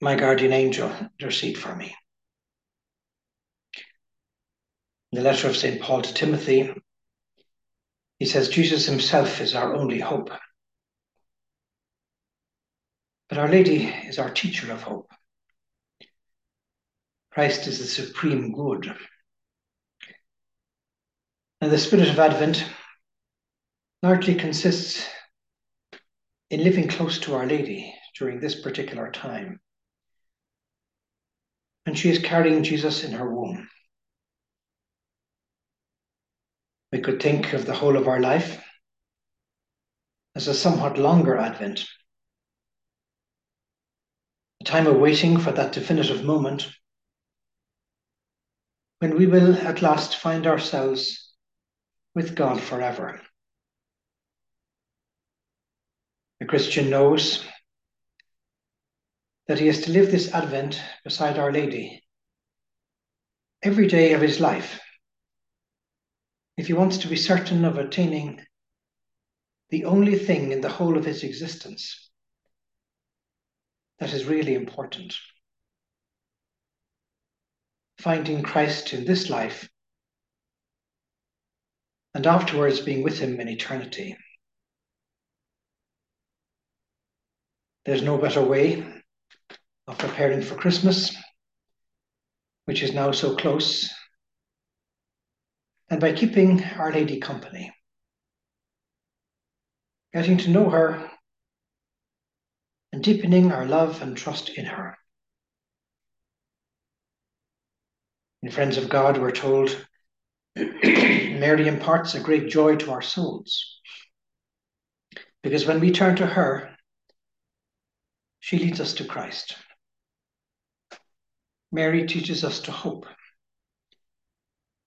my guardian angel, intercede for me. In the letter of St. Paul to Timothy, he says, Jesus himself is our only hope. But Our Lady is our teacher of hope. Christ is the supreme good. And the spirit of Advent largely consists in living close to Our Lady during this particular time and she is carrying Jesus in her womb. We could think of the whole of our life as a somewhat longer Advent, a time of waiting for that definitive moment when we will at last find ourselves with God forever. The Christian knows that he has to live this Advent beside Our Lady every day of his life if he wants to be certain of attaining the only thing in the whole of his existence that is really important. Finding Christ in this life and afterwards being with him in eternity. There's no better way of preparing for Christmas, which is now so close, and by keeping Our Lady company, getting to know her, and deepening our love and trust in her. In Friends of God, we're told Mary imparts a great joy to our souls. Because when we turn to her, she leads us to Christ. Mary teaches us to hope.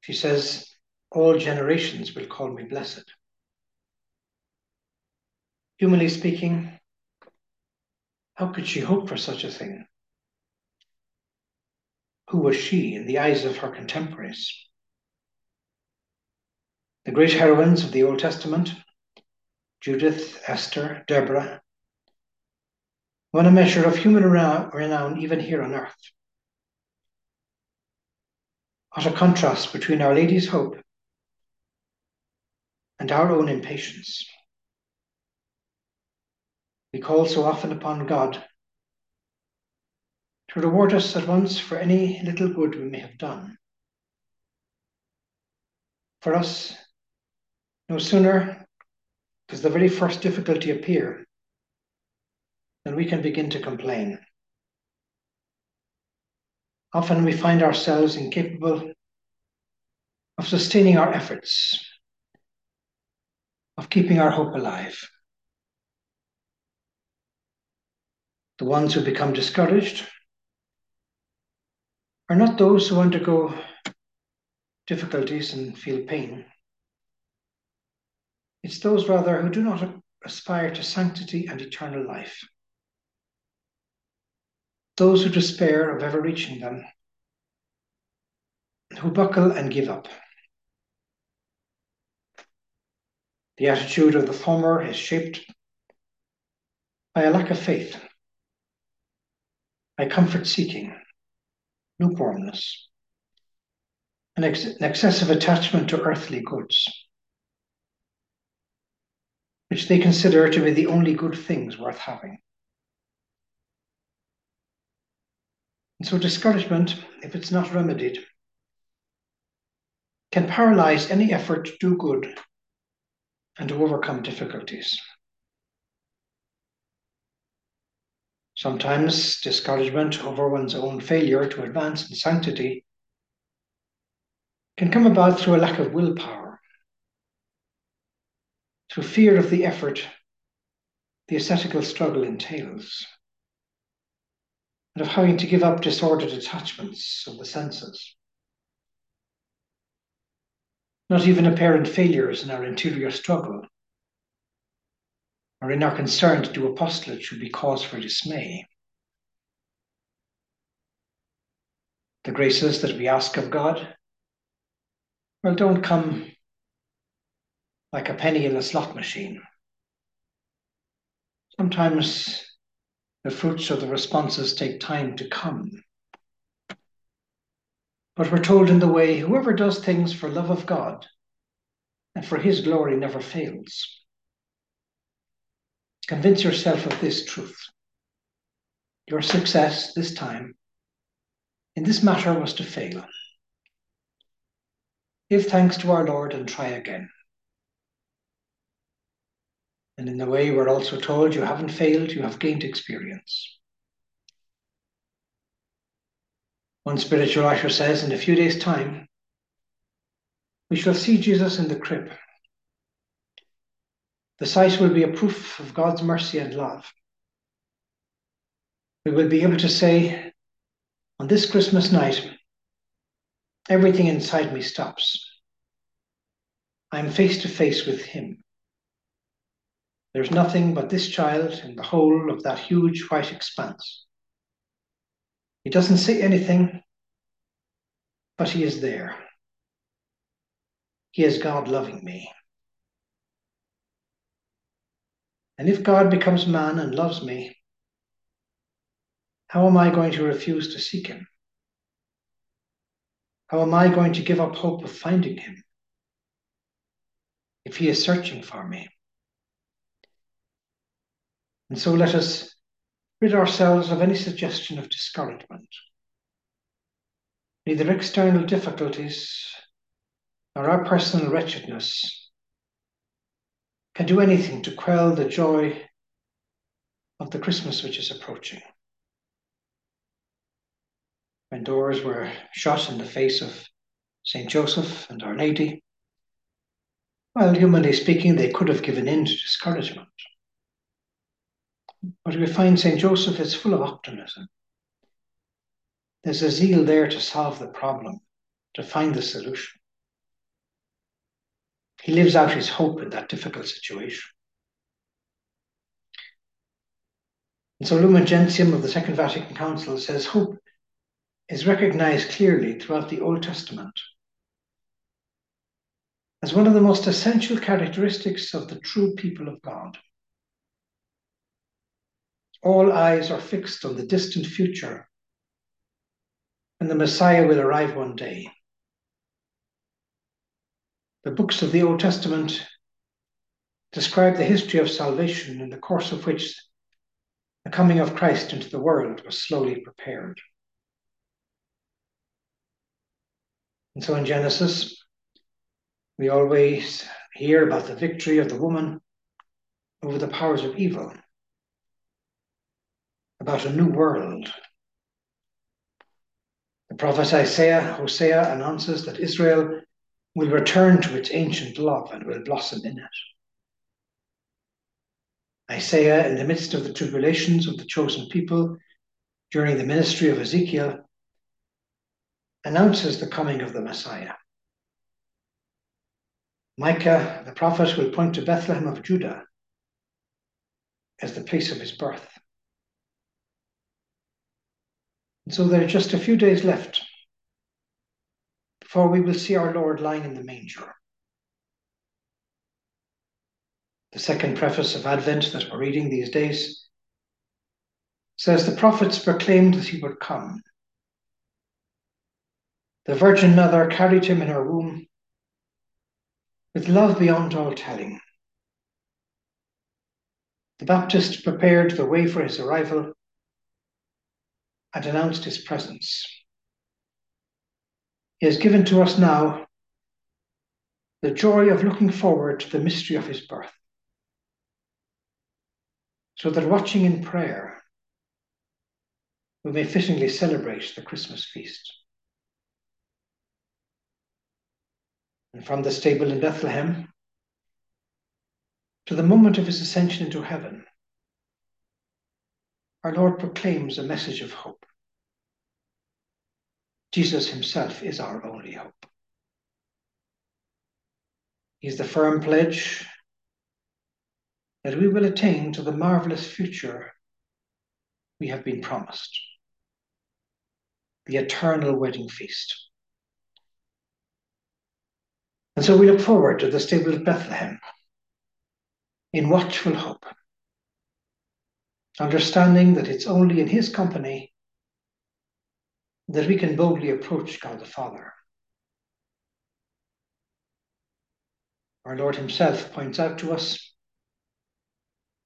She says, All generations will call me blessed. Humanly speaking, how could she hope for such a thing? Who was she in the eyes of her contemporaries? The great heroines of the Old Testament, Judith, Esther, Deborah, won a measure of human renown even here on earth. What a contrast between Our Lady's hope and our own impatience. We call so often upon God to reward us at once for any little good we may have done. For us, no sooner does the very first difficulty appear than we can begin to complain. Often we find ourselves incapable of sustaining our efforts, of keeping our hope alive. The ones who become discouraged are not those who undergo difficulties and feel pain. It's those rather who do not aspire to sanctity and eternal life those who despair of ever reaching them, who buckle and give up. The attitude of the former is shaped by a lack of faith, by comfort seeking, lukewarmness, an, ex- an excessive attachment to earthly goods, which they consider to be the only good things worth having. And so discouragement, if it's not remedied, can paralyze any effort to do good and to overcome difficulties. Sometimes discouragement over one's own failure to advance in sanctity can come about through a lack of willpower, through fear of the effort the ascetical struggle entails and of having to give up disordered attachments of the senses. Not even apparent failures in our interior struggle or in our concern to do apostolate should be cause for dismay. The graces that we ask of God, well, don't come like a penny in a slot machine. Sometimes the fruits of the responses take time to come. But we're told in the way whoever does things for love of God and for his glory never fails. Convince yourself of this truth. Your success this time in this matter was to fail. Give thanks to our Lord and try again. And in the way, we're also told you haven't failed, you have gained experience. One spiritual writer says, in a few days' time, we shall see Jesus in the crib. The sight will be a proof of God's mercy and love. We will be able to say, on this Christmas night, everything inside me stops. I'm face to face with Him. There's nothing but this child in the whole of that huge white expanse. He doesn't say anything, but he is there. He is God loving me. And if God becomes man and loves me, how am I going to refuse to seek him? How am I going to give up hope of finding him if he is searching for me? And so let us rid ourselves of any suggestion of discouragement. Neither external difficulties nor our personal wretchedness can do anything to quell the joy of the Christmas which is approaching. When doors were shut in the face of St. Joseph and Our Lady, well, humanly speaking, they could have given in to discouragement. But we find St. Joseph is full of optimism. There's a zeal there to solve the problem, to find the solution. He lives out his hope in that difficult situation. And so Lumen Gentium of the Second Vatican Council says hope is recognized clearly throughout the Old Testament as one of the most essential characteristics of the true people of God. All eyes are fixed on the distant future, and the Messiah will arrive one day. The books of the Old Testament describe the history of salvation in the course of which the coming of Christ into the world was slowly prepared. And so in Genesis, we always hear about the victory of the woman over the powers of evil about a new world. The prophet Isaiah, Hosea announces that Israel will return to its ancient love and will blossom in it. Isaiah, in the midst of the tribulations of the chosen people during the ministry of Ezekiel, announces the coming of the Messiah. Micah, the prophet, will point to Bethlehem of Judah as the place of his birth. And so there are just a few days left before we will see our Lord lying in the manger. The second preface of Advent that we're reading these days says the prophets proclaimed that he would come. The Virgin Mother carried him in her womb with love beyond all telling. The Baptist prepared the way for his arrival and announced his presence. He has given to us now the joy of looking forward to the mystery of his birth, so that watching in prayer, we may fittingly celebrate the Christmas feast. And from the stable in Bethlehem to the moment of his ascension into heaven, our Lord proclaims a message of hope. Jesus himself is our only hope. He is the firm pledge that we will attain to the marvelous future we have been promised the eternal wedding feast. And so we look forward to the stable of Bethlehem in watchful hope, understanding that it's only in his company that we can boldly approach God the Father. Our Lord Himself points out to us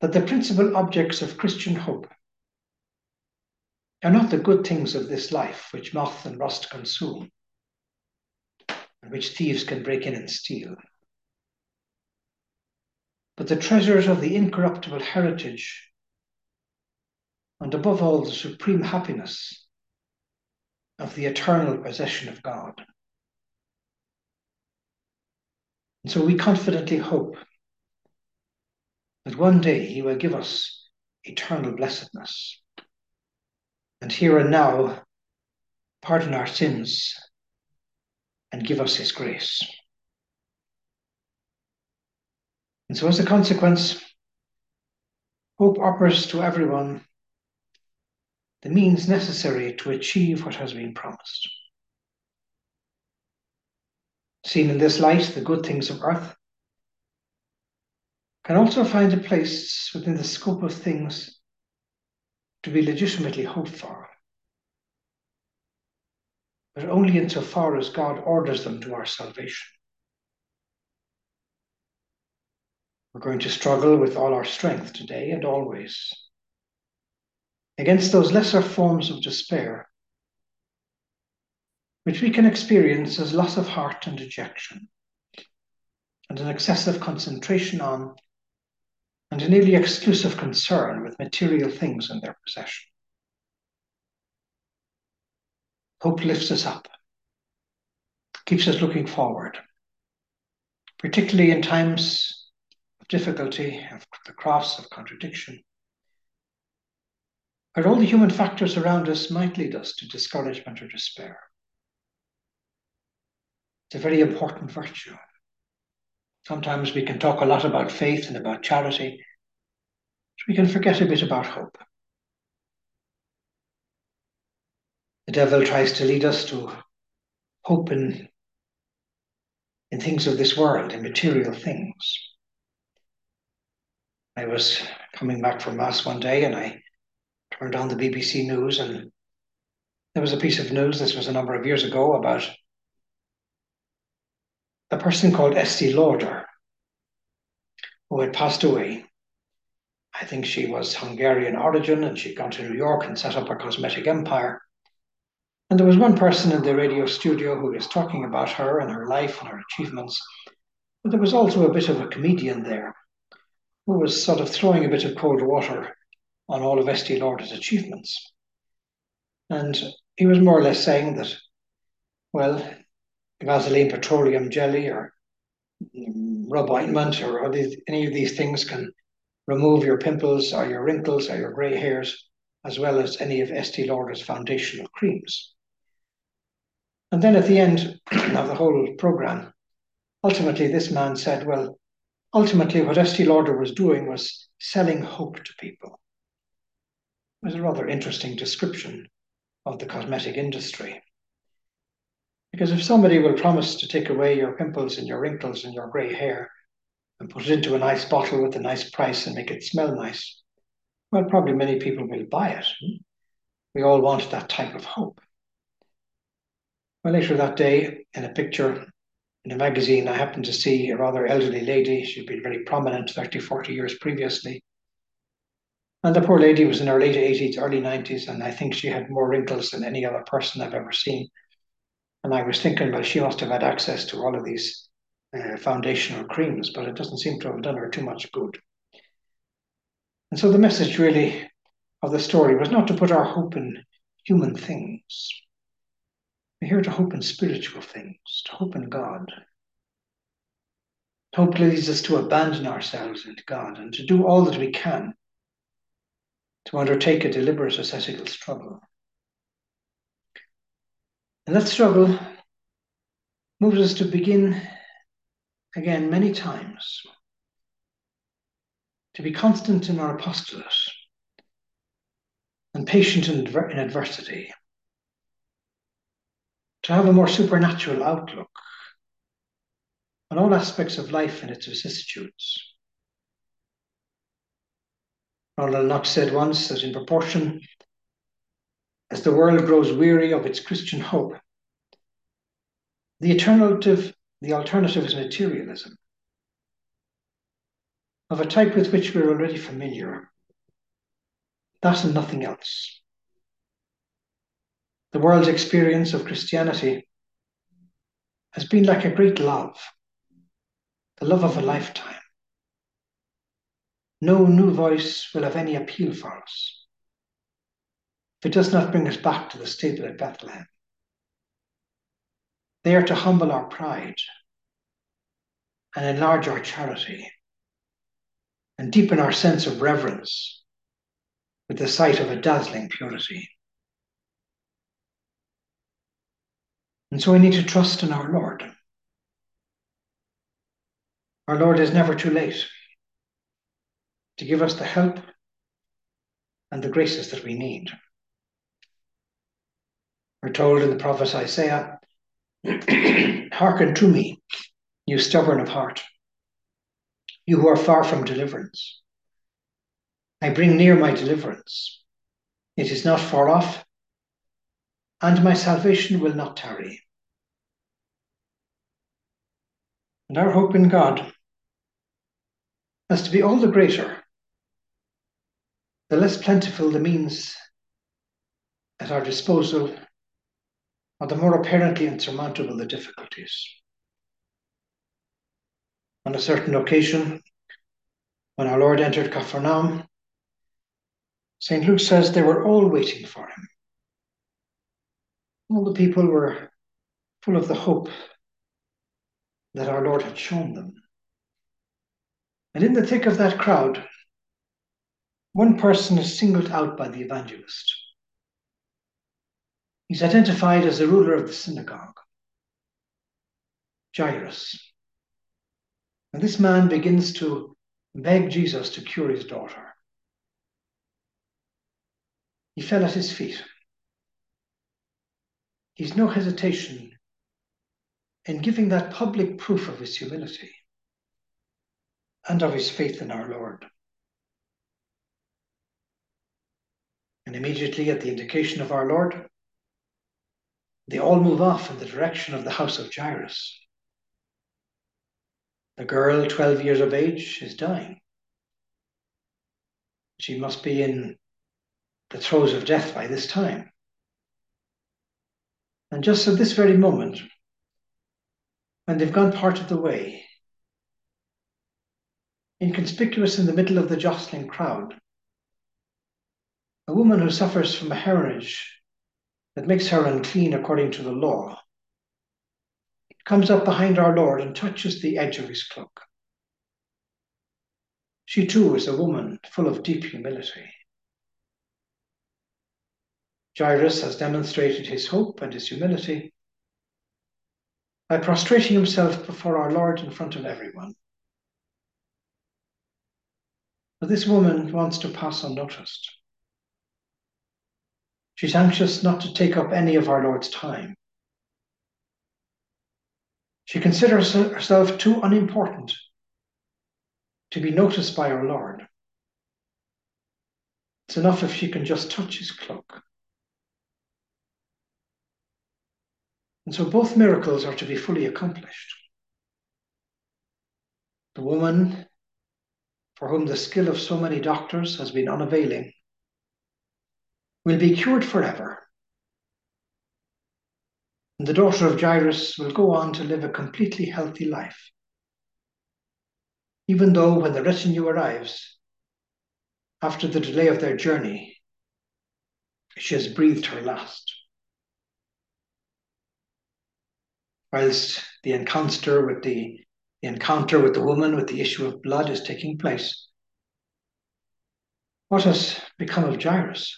that the principal objects of Christian hope are not the good things of this life which moth and rust consume, and which thieves can break in and steal, but the treasures of the incorruptible heritage, and above all, the supreme happiness of the eternal possession of God. And so we confidently hope that one day He will give us eternal blessedness. And here and now, pardon our sins and give us His grace. And so, as a consequence, hope offers to everyone the means necessary to achieve what has been promised. Seen in this light, the good things of earth can also find a place within the scope of things to be legitimately hoped for, but only insofar as God orders them to our salvation. We're going to struggle with all our strength today and always against those lesser forms of despair which we can experience as loss of heart and dejection, and an excessive concentration on and a nearly exclusive concern with material things in their possession. Hope lifts us up, keeps us looking forward, particularly in times of difficulty, of the cross, of contradiction, where all the human factors around us might lead us to discouragement or despair. It's a very important virtue. Sometimes we can talk a lot about faith and about charity, but we can forget a bit about hope. The devil tries to lead us to hope in, in things of this world, in material things. I was coming back from Mass one day and I turned on the BBC News and there was a piece of news, this was a number of years ago, about a person called Estee Lauder, who had passed away. I think she was Hungarian origin and she'd gone to New York and set up a cosmetic empire. And there was one person in the radio studio who was talking about her and her life and her achievements. But there was also a bit of a comedian there who was sort of throwing a bit of cold water on all of Estee Lauder's achievements. And he was more or less saying that, well, Vaseline petroleum jelly or rub ointment or any of these things can remove your pimples or your wrinkles or your gray hairs, as well as any of Estee Lauder's foundational creams. And then at the end of the whole program, ultimately this man said, well, ultimately what Estee Lauder was doing was selling hope to people. Was a rather interesting description of the cosmetic industry. Because if somebody will promise to take away your pimples and your wrinkles and your gray hair and put it into a nice bottle with a nice price and make it smell nice, well, probably many people will buy it. We all want that type of hope. Well, later that day, in a picture in a magazine, I happened to see a rather elderly lady. She'd been very prominent 30, 40 years previously. And the poor lady was in her late 80s, early 90s, and I think she had more wrinkles than any other person I've ever seen. And I was thinking, well, she must have had access to all of these uh, foundational creams, but it doesn't seem to have done her too much good. And so the message really of the story was not to put our hope in human things. We're here to hope in spiritual things, to hope in God. Hope leads us to abandon ourselves into God and to do all that we can to undertake a deliberate ascetical struggle. And that struggle moves us to begin again many times to be constant in our apostolate and patient in, in adversity, to have a more supernatural outlook on all aspects of life and its vicissitudes. Ronald Knox said once that in proportion as the world grows weary of its Christian hope, the alternative, the alternative is materialism, of a type with which we're already familiar. That and nothing else. The world's experience of Christianity has been like a great love, the love of a lifetime. No new voice will have any appeal for us if it does not bring us back to the stable at Bethlehem. They are to humble our pride and enlarge our charity and deepen our sense of reverence with the sight of a dazzling purity. And so we need to trust in our Lord. Our Lord is never too late to give us the help and the graces that we need. We're told in the prophet Isaiah, Hearken to me, you stubborn of heart, you who are far from deliverance. I bring near my deliverance. It is not far off, and my salvation will not tarry. And our hope in God has to be all the greater the less plentiful the means at our disposal, or the more apparently insurmountable the difficulties. On a certain occasion, when our Lord entered Capernaum, St. Luke says they were all waiting for him. All the people were full of the hope that our Lord had shown them. And in the thick of that crowd, one person is singled out by the evangelist. He's identified as the ruler of the synagogue, Jairus. And this man begins to beg Jesus to cure his daughter. He fell at his feet. He's no hesitation in giving that public proof of his humility and of his faith in our Lord. Immediately at the indication of our Lord, they all move off in the direction of the house of Jairus. The girl, 12 years of age, is dying. She must be in the throes of death by this time. And just at this very moment, when they've gone part of the way, inconspicuous in the middle of the jostling crowd, a woman who suffers from a hemorrhage that makes her unclean according to the law comes up behind our Lord and touches the edge of his cloak. She too is a woman full of deep humility. Jairus has demonstrated his hope and his humility by prostrating himself before our Lord in front of everyone. But this woman wants to pass unnoticed. She's anxious not to take up any of our Lord's time. She considers herself too unimportant to be noticed by our Lord. It's enough if she can just touch his cloak. And so both miracles are to be fully accomplished. The woman, for whom the skill of so many doctors has been unavailing, will be cured forever. And the daughter of Jairus will go on to live a completely healthy life. Even though when the retinue arrives, after the delay of their journey, she has breathed her last. Whilst the encounter with the, the encounter with the woman with the issue of blood is taking place, what has become of Jairus?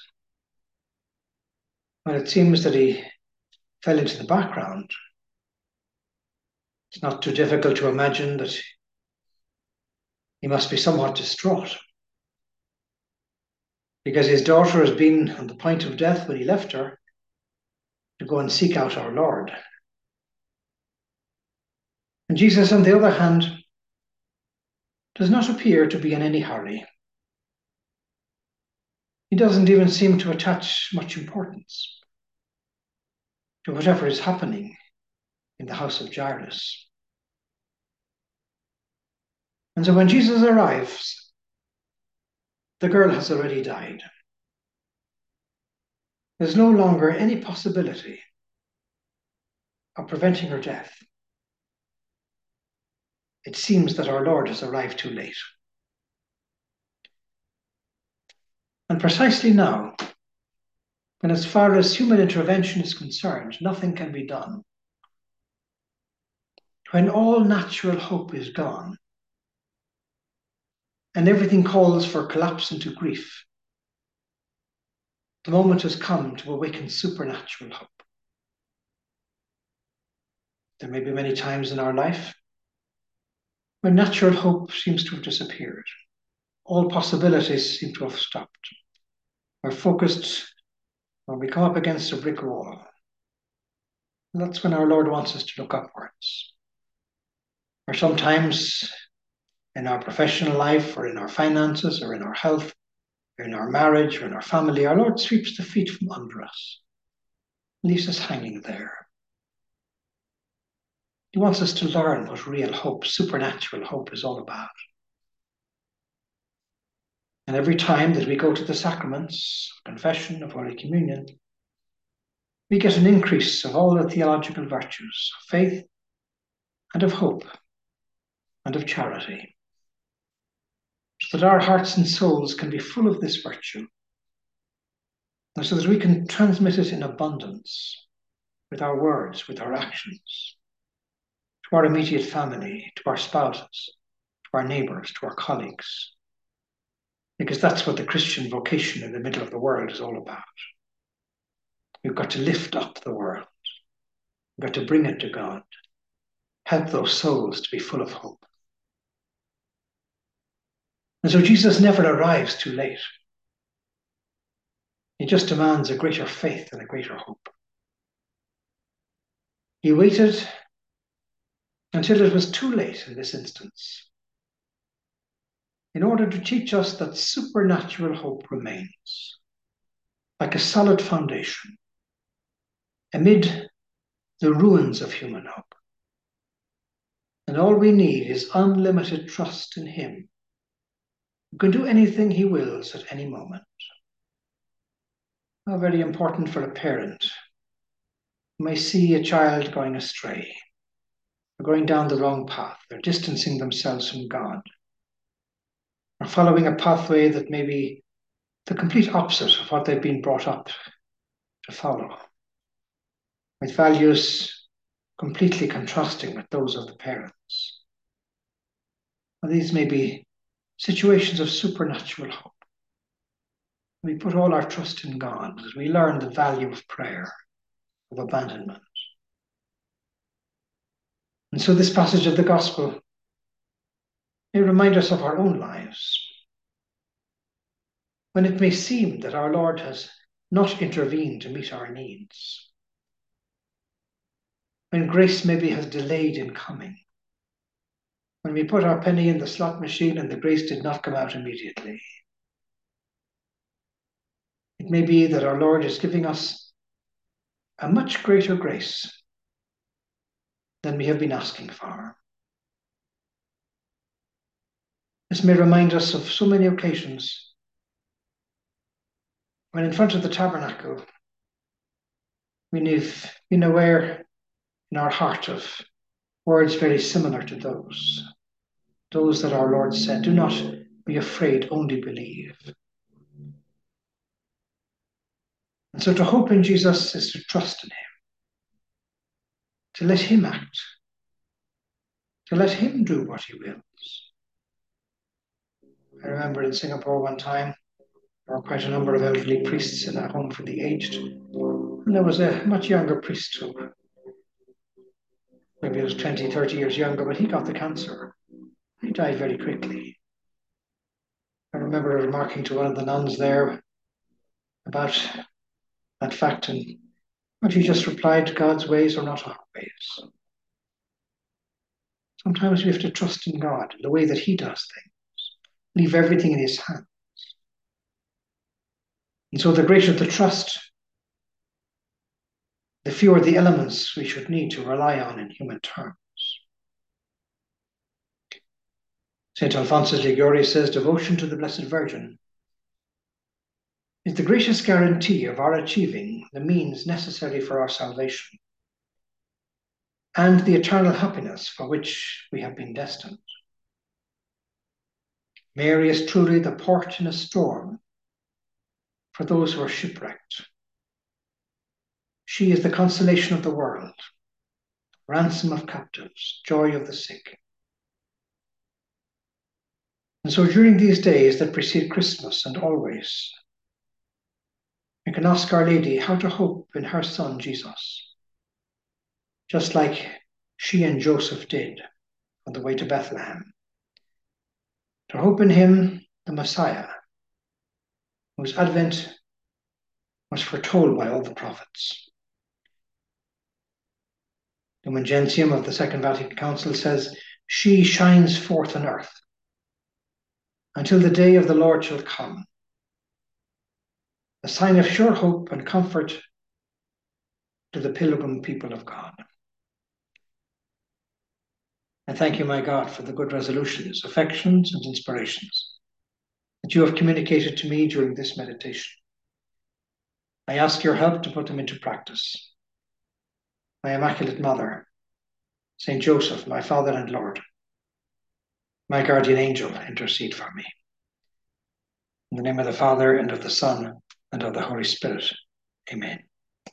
Well, it seems that he fell into the background, it's not too difficult to imagine that he must be somewhat distraught. Because his daughter has been on the point of death when he left her to go and seek out our Lord. And Jesus, on the other hand, does not appear to be in any hurry. He doesn't even seem to attach much importance to whatever is happening in the house of Jairus. And so when Jesus arrives, the girl has already died. There's no longer any possibility of preventing her death. It seems that our Lord has arrived too late. And precisely now, when as far as human intervention is concerned, nothing can be done, when all natural hope is gone, and everything calls for collapse into grief, the moment has come to awaken supernatural hope. There may be many times in our life when natural hope seems to have disappeared. All possibilities seem to have stopped. We're focused when we come up against a brick wall. That's when our Lord wants us to look upwards. Or sometimes in our professional life, or in our finances, or in our health, or in our marriage, or in our family, our Lord sweeps the feet from under us, leaves us hanging there. He wants us to learn what real hope, supernatural hope, is all about. And every time that we go to the sacraments, confession, of Holy Communion, we get an increase of all the theological virtues of faith and of hope and of charity so that our hearts and souls can be full of this virtue, and so that we can transmit it in abundance with our words, with our actions, to our immediate family, to our spouses, to our neighbors, to our colleagues. Because that's what the Christian vocation in the middle of the world is all about. We've got to lift up the world. We've got to bring it to God. Help those souls to be full of hope. And so Jesus never arrives too late. He just demands a greater faith and a greater hope. He waited until it was too late in this instance in order to teach us that supernatural hope remains like a solid foundation amid the ruins of human hope. And all we need is unlimited trust in Him who can do anything he wills at any moment. How very important for a parent who may see a child going astray, or going down the wrong path, they're distancing themselves from God, following a pathway that may be the complete opposite of what they've been brought up to follow, with values completely contrasting with those of the parents. These may be situations of supernatural hope. We put all our trust in God as we learn the value of prayer, of abandonment. And so, this passage of the Gospel may remind us of our own lives. When it may seem that our Lord has not intervened to meet our needs, when grace maybe has delayed in coming, when we put our penny in the slot machine and the grace did not come out immediately. It may be that our Lord is giving us a much greater grace than we have been asking for. This may remind us of so many occasions when, in front of the tabernacle, we've been aware in our heart of words very similar to those those that our Lord said, Do not be afraid, only believe. And so to hope in Jesus is to trust in Him, to let Him act, to let Him do what He wills. I remember in Singapore one time, there were quite a number of elderly priests in a home for the aged. And there was a much younger priest who maybe was 20, 30 years younger, but he got the cancer. He died very quickly. I remember remarking to one of the nuns there about that fact, and, and he just replied, God's ways are not our ways. Sometimes we have to trust in God, the way that He does things, leave everything in His hands. And so, the greater the trust, the fewer the elements we should need to rely on in human terms. St. Alphonsus Liguori says devotion to the Blessed Virgin is the gracious guarantee of our achieving the means necessary for our salvation and the eternal happiness for which we have been destined. Mary is truly the port in a storm for those who are shipwrecked. She is the consolation of the world, ransom of captives, joy of the sick. And so during these days that precede Christmas and always, we can ask Our Lady how to hope in her Son Jesus, just like she and Joseph did on the way to Bethlehem. To hope in him, the Messiah, whose advent was foretold by all the prophets. The Gentium of the Second Vatican Council says, She shines forth on earth until the day of the Lord shall come. A sign of sure hope and comfort to the pilgrim people of God. I thank you, my God, for the good resolutions, affections, and inspirations that you have communicated to me during this meditation. I ask your help to put them into practice. My Immaculate Mother, Saint Joseph, my Father and Lord, my guardian angel, intercede for me. In the name of the Father, and of the Son, and of the Holy Spirit. Amen.